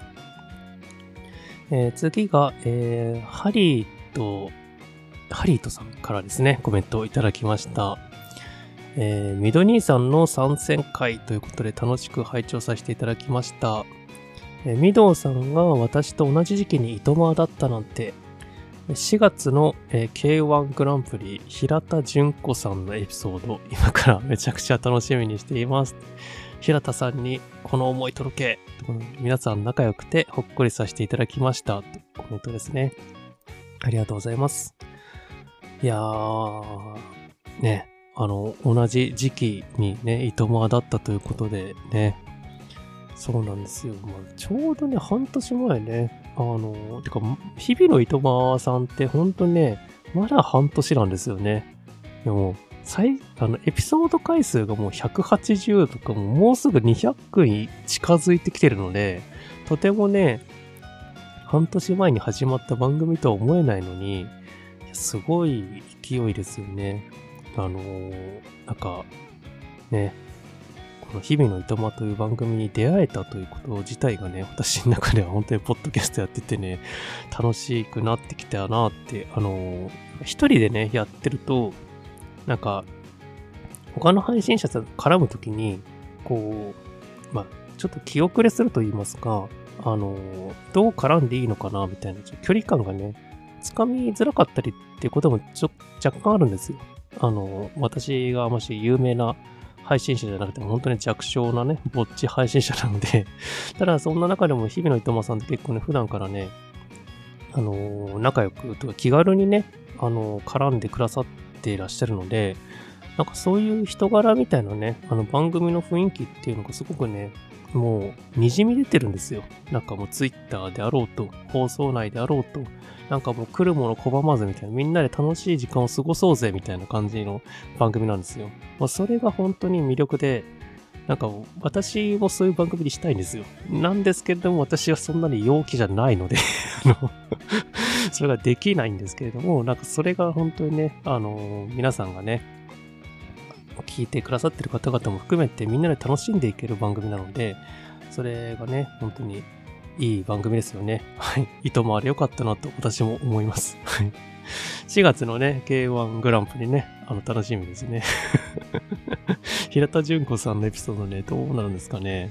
えー次が、えーハリーと、ハリートさんからですね、コメントをいただきました。えーミド兄さんの参戦会ということで楽しく拝聴させていただきました。えーミドさんが私と同じ時期に糸満だったなんて、4月の、えー K1 グランプリ平田純子さんのエピソード、今からめちゃくちゃ楽しみにしています。平田さんにこの思い届け、皆さん仲良くてほっこりさせていただきました。とコメントですね。ありがとうございます。いやー、ね、あの、同じ時期にね、いとまだったということでね、そうなんですよ。まあ、ちょうどね、半年前ね、あの、てか、日々のいとまさんって本当にね、まだ半年なんですよね。でも、最、あの、エピソード回数がもう180とかももうすぐ200に近づいてきてるので、とてもね、半年前に始まった番組とは思えないのに、すごい勢いですよね。あのーなんか、ね、この日々のいとまという番組に出会えたということ自体がね、私の中では本当にポッドキャストやっててね、楽しくなってきたなって、あのー一人でね、やってると、なんか、他の配信者と絡むときに、こう、まあ、ちょっと気遅れすると言いますか、あのーどう絡んでいいのかな、みたいな、距離感がね、つかみづらかったりっていうこともちょ若干あるんですよ。あの、私がもし有名な配信者じゃなくても本当に弱小なね、ぼっち配信者なので、ただそんな中でも日々のいとまさんって結構ね、普段からね、あの、仲良くとか気軽にね、あの、絡んでくださっていらっしゃるので、なんかそういう人柄みたいなね、あの番組の雰囲気っていうのがすごくね、もう、にじみ出てるんですよ。なんかもうツイッターであろうと、放送内であろうと、なんかもう来るもの拒まずみたいな、みんなで楽しい時間を過ごそうぜみたいな感じの番組なんですよ。まあ、それが本当に魅力で、なんか私もそういう番組にしたいんですよ。なんですけれども、私はそんなに陽気じゃないのであの、それができないんですけれども、なんかそれが本当にね、あの、皆さんがね、聞いてくださってる方々も含めてみんなで楽しんでいける番組なので、それがね、本当にいい番組ですよね。はい。いともあれ良かったなと私も思います。はい。4月のね、K1 グランプリね、あの、楽しみですね。平田純子さんのエピソードね、どうなるんですかね。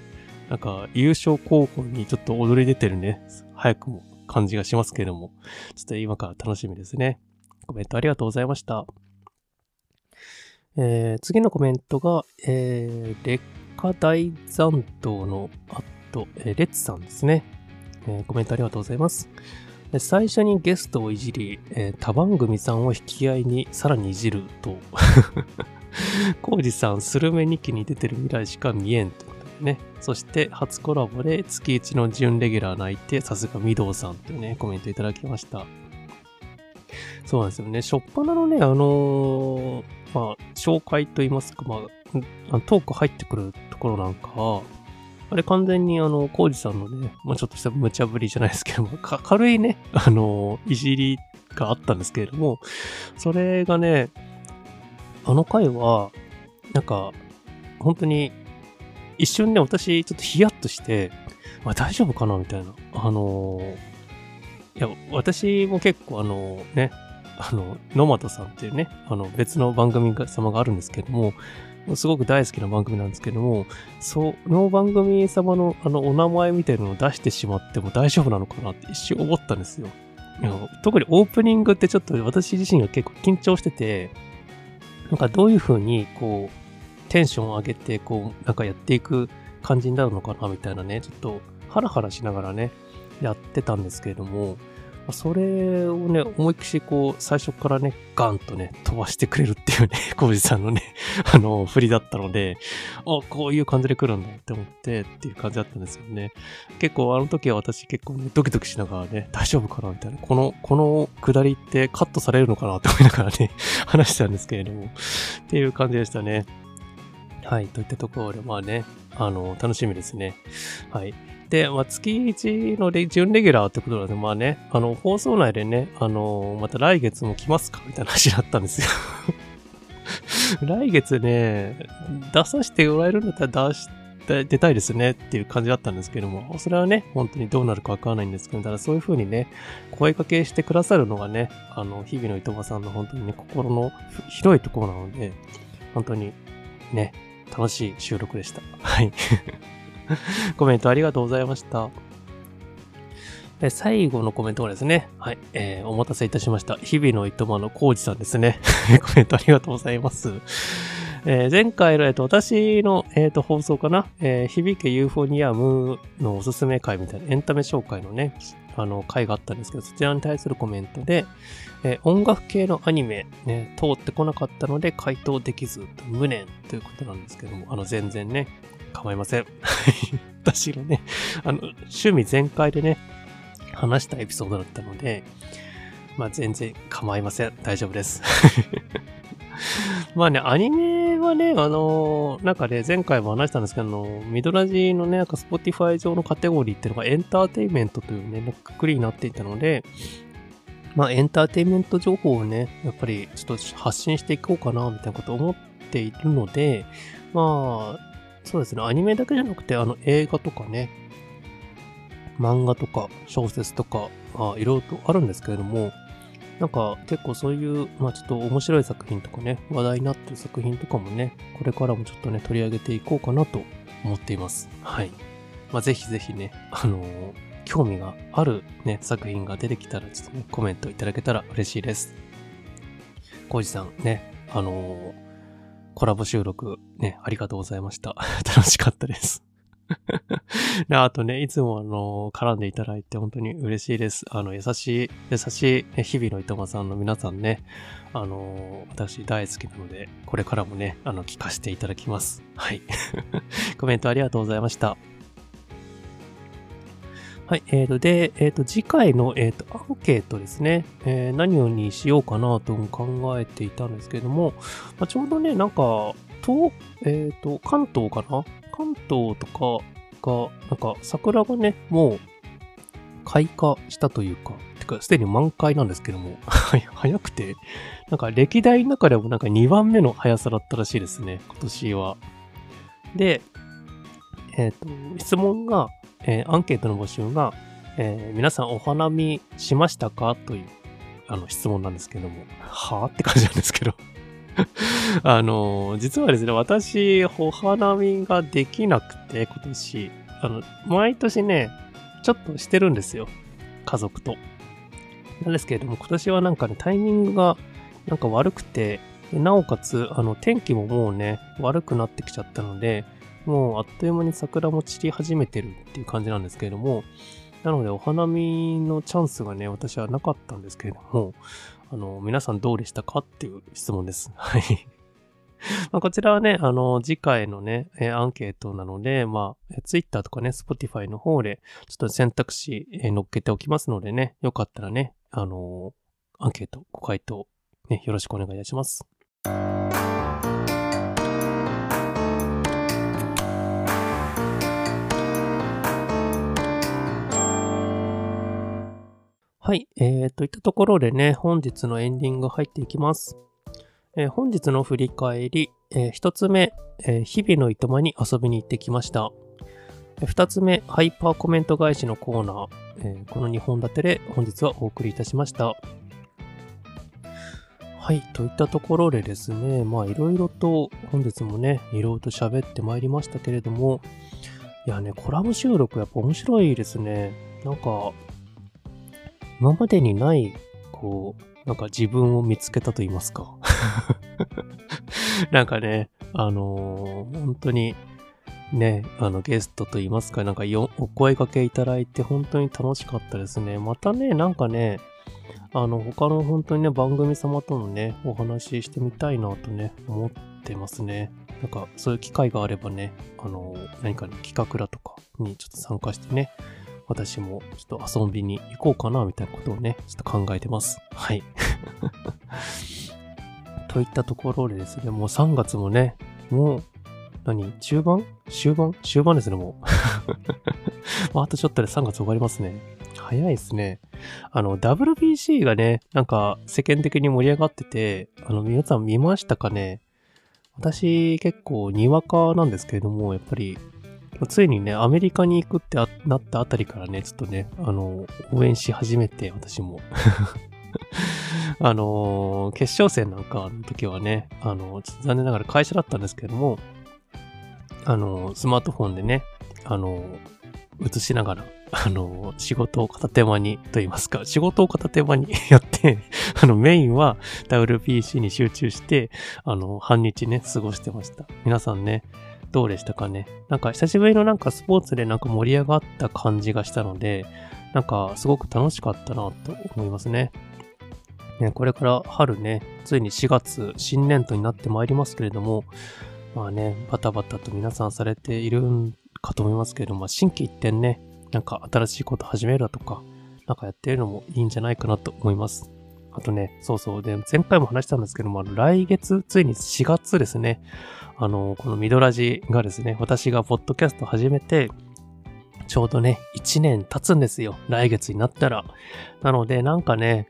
なんか、優勝候補にちょっと踊り出てるね、早くも感じがしますけれども、ちょっと今から楽しみですね。コメントありがとうございました。えー次のコメントが、えー、劣化大残党のアット、えーレッツさんですね、えーコメントありがとうございます。最初にゲストをいじり、えー他番組さんを引き合いにさらにいじると、コウジさん、スルメ2期に出てる未来しか見えんということね。そして、初コラボで月1の準レギュラー泣いて、さすが御堂さんというね、コメントいただきました。そうなんですよね。しょっぱなのね、あのーまあ、紹介といいますか、まあ、トーク入ってくるところなんか、あれ完全にあの、コウジさんのね、まあちょっとした無茶ぶりじゃないですけど も、軽いね、あのいじりがあったんですけれども、それがね、あの回は、なんか、本当に、一瞬ね、私、ちょっとヒヤッとして、あ、大丈夫かなみたいな。あのいや、私も結構あのね、あの、野又さんっていうね、あの別の番組様があるんですけども、すごく大好きな番組なんですけども、その番組様のあのお名前みたいなのを出してしまっても大丈夫なのかなって一瞬思ったんですよ。特にオープニングってちょっと私自身が結構緊張してて、なんかどういう風にこう、テンションを上げて、こう、なんかやっていく感じになるのかなみたいなね、ちょっとハラハラしながらね、やってたんですけれども、それをね、思いっきしこう、最初からね、ガンとね、飛ばしてくれるっていうね、コウジさんのね、あの、振りだったので、あ、こういう感じで来るんだって思ってっていう感じだったんですよね。結構あの時は私結構ね、ドキドキしながらね、大丈夫かなみたいな。この、この下りってカットされるのかなって思いながらね、話したんですけれども、っていう感じでしたね。はい、といったところで、まあね、あの、楽しみですね。はい。で、まあ、月1のレ準レギュラーってことなんで、まあね、あの、放送内でね、あの、また来月も来ますかみたいな話だったんですよ。来月ね、出させてもらえるんだったら出して、出たいですねっていう感じだったんですけども、それはね、本当にどうなるかわからないんですけど、ただそういう風にね、声かけしてくださるのがね、あの、日々のいとまさんの本当にね、心の広いところなので、本当にね、楽しい収録でした。はい。コメントありがとうございました。で最後のコメントがですね、はい、えー、お待たせいたしました。日々のいとまのコウジさんですね。コメントありがとうございます。えー前回の、えっと、私の、えっと、放送かな、えー響けユーフォニアムのおすすめ会みたいなエンタメ紹介のね、あの、回があったんですけど、そちらに対するコメントで、え音楽系のアニメ、ね、通ってこなかったので回答できず、無念ということなんですけども、あの、全然ね、構いません。私がね、あの、趣味全開でね、話したエピソードだったので、まあ全然構いません。大丈夫です。まあね、アニメはね、あのなんかね、前回も話したんですけど、あのミドラジのね、なんか Spotify 上のカテゴリーっていうのがエンターテインメントというね、なんかくくりになっていたので、まあエンターテインメント情報をね、やっぱりちょっと発信していこうかな、みたいなこと思っているので、まあ、そうですね、アニメだけじゃなくて、あの映画とかね、漫画とか小説とか、あいろいろとあるんですけれども、なんか結構そういう、まあちょっと面白い作品とかね、話題になってる作品とかもね、これからもちょっとね、取り上げていこうかなと思っています。はい。まあぜひぜひね、あのー興味があるね、作品が出てきたら、ちょっとね、コメントいただけたら嬉しいです。コウジさんね、あのーコラボ収録ね、ありがとうございました。楽しかったです。であとね、いつもあの、絡んでいただいて本当に嬉しいです。あの、優しい、優しい、ね、日々のいとまさんの皆さんね、あの、私大好きなので、これからもね、あの、聞かせていただきます。はい。コメントありがとうございました。はい。えーと、で、えーと、次回の、えーと、アンケートですね。えー何をにしようかなと考えていたんですけれども、まあ、ちょうどね、なんか、東、えっ、と、関東かな？関東とかが、なんか、桜がね、もう、開花したというか、てか、すでに満開なんですけども、早くて、なんか、歴代の中でもなんか2番目の速さだったらしいですね、今年は。で、えっ、と、質問が、えーアンケートの募集が、えー皆さんお花見しましたか？という、あの、質問なんですけども、はぁって感じなんですけど。あの、実はですね、私、お花見ができなくて、今年、あの、毎年ね、ちょっとしてるんですよ。家族と。なんですけれども、今年はなんかね、タイミングがなんか悪くて、なおかつ、あの、天気ももうね、悪くなってきちゃったので、もうあっという間に桜も散り始めてるっていう感じなんですけれども、なのでお花見のチャンスがね、私はなかったんですけれども、あの、皆さんどうでしたかっていう質問です。はい。まこちらはね、あの、次回のね、えアンケートなので、まあ、Twitter とかね、Spotify の方で、ちょっと選択肢、えー載っけておきますのでね、よかったらね、あのアンケート、ご回答、ね、よろしくお願いいたします。はい、えー、といったところでね、本日のエンディング入っていきます。えー本日の振り返り、えー一つ目、えー日々のいとまに遊びに行ってきました。えー二つ目、ハイパーコメント返しのコーナー、えーこの2本立てで本日はお送りいたしました。はい、といったところでですね、まあいろいろと本日もね、いろいろと喋ってまいりましたけれども、いやね、コラボ収録やっぱ面白いですね。なんか、今までにない、こう、なんか自分を見つけたと言いますか。なんかね、あのー本当に、ね、あのゲストと言いますか、なんかよお声掛けいただいて本当に楽しかったですね。またね、なんかね、あの、他の本当にね、番組様とのね、お話ししてみたいなとね、思ってますね。なんか、そういう機会があればね、あの、何かの企画だとかにちょっと参加してね、私もちょっと遊びに行こうかな、みたいなことをね、ちょっと考えてます。はい。といったところでですね、もう3月もね、もう、何中盤？終盤？終盤ですね、もう。あとちょっとで3月終わりますね。早いですね。あの、WBC がね、なんか世間的に盛り上がってて、あの、皆さん見ましたかね？私結構にわかなんですけれども、やっぱり、ついにね、アメリカに行くってなったあたりからね、ちょっとね、あの、応援し始めて、私も。あの決勝戦なんかの時はね、あのちょっと残念ながら会社だったんですけども、あのスマートフォンでね、あの映しながら、あの仕事を片手間に、と言いますか、仕事を片手間に やって、あの、メインは WPC に集中して、あの、半日ね、過ごしてました。皆さんね、どうでしたかねなんか久しぶりのなんかスポーツでなんか盛り上がった感じがしたので、なんかすごく楽しかったなと思いますね。ね、これから春ね、ついに4月、新年度になってまいりますけれども、まあね、バタバタと皆さんされているんかと思いますけれども、まあ、新規一点ね、なんか新しいこと始めるだとか、なんかやってるのもいいんじゃないかなと思います。あとね、そうそう。で、前回も話したんですけども、あの来月、ついに4月ですね。あの、このミドラジがですね、私がポッドキャスト始めて、ちょうどね、1年経つんですよ。来月になったら。なので、なんかね、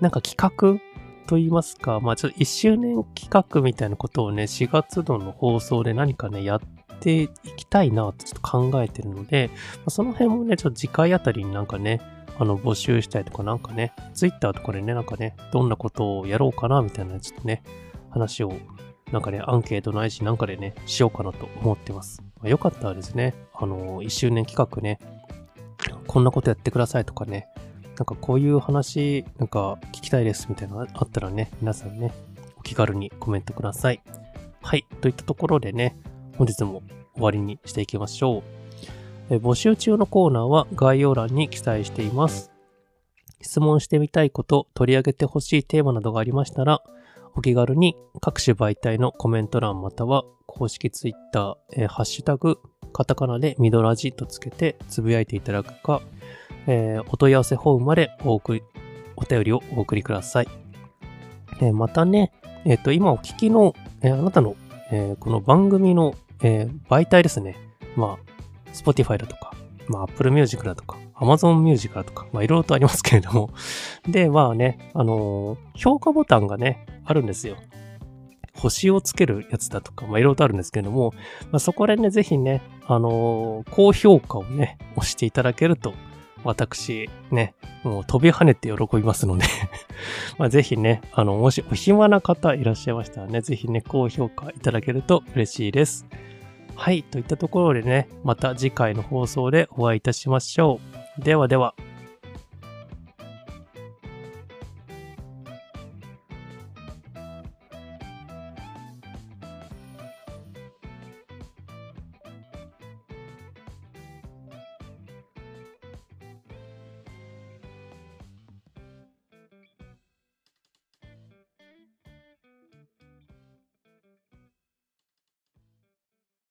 なんか企画と言いますか、まあちょっと1周年企画みたいなことをね、4月度の放送で何かね、やっていきたいなとちょっと考えてるので、まあ、その辺もね、ちょっと次回あたりになんかね、あの、募集したりとかなんかね、ツイッターとかでね、なんかね、どんなことをやろうかなみたいなちょっとね、話を、なんかね、アンケートないしなんかでね、しようかなと思ってます。まあ、よかったらですね、あの、1周年企画ね、こんなことやってくださいとかね、なんかこういう話、なんか聞きたいですみたいなのあったらね、皆さんね、お気軽にコメントください。はい。といったところでね、本日も終わりにしていきましょう。募集中のコーナーは概要欄に記載しています。質問してみたいこと、取り上げてほしいテーマなどがありましたら、お気軽に各種媒体のコメント欄または公式ツイッター、えーハッシュタグ、カタカナでミドラジとつけてつぶやいていただくか、えーお問い合わせフォームまでお送り、お便りをお送りください。えーまたね、えっ、と、今お聞きの、えーあなたの、えーこの番組の、えー媒体ですね。まあ、Spotify だとか、まあ、Apple Music だとか、Amazon Music だとか、まあ、いろいろとありますけれども。で、まあね、あのー評価ボタンがね、あるんですよ。星をつけるやつだとか、まあ、いろいろとあるんですけれども、まあ、そこでね、ぜひね、あのー高評価をね、押していただけると、私、ね、もう飛び跳ねて喜びますので まあぜひね、あの、もしお暇な方いらっしゃいましたらね、ぜひね、高評価いただけると嬉しいです。はい、といったところでね、また次回の放送でお会いいたしましょう。ではでは。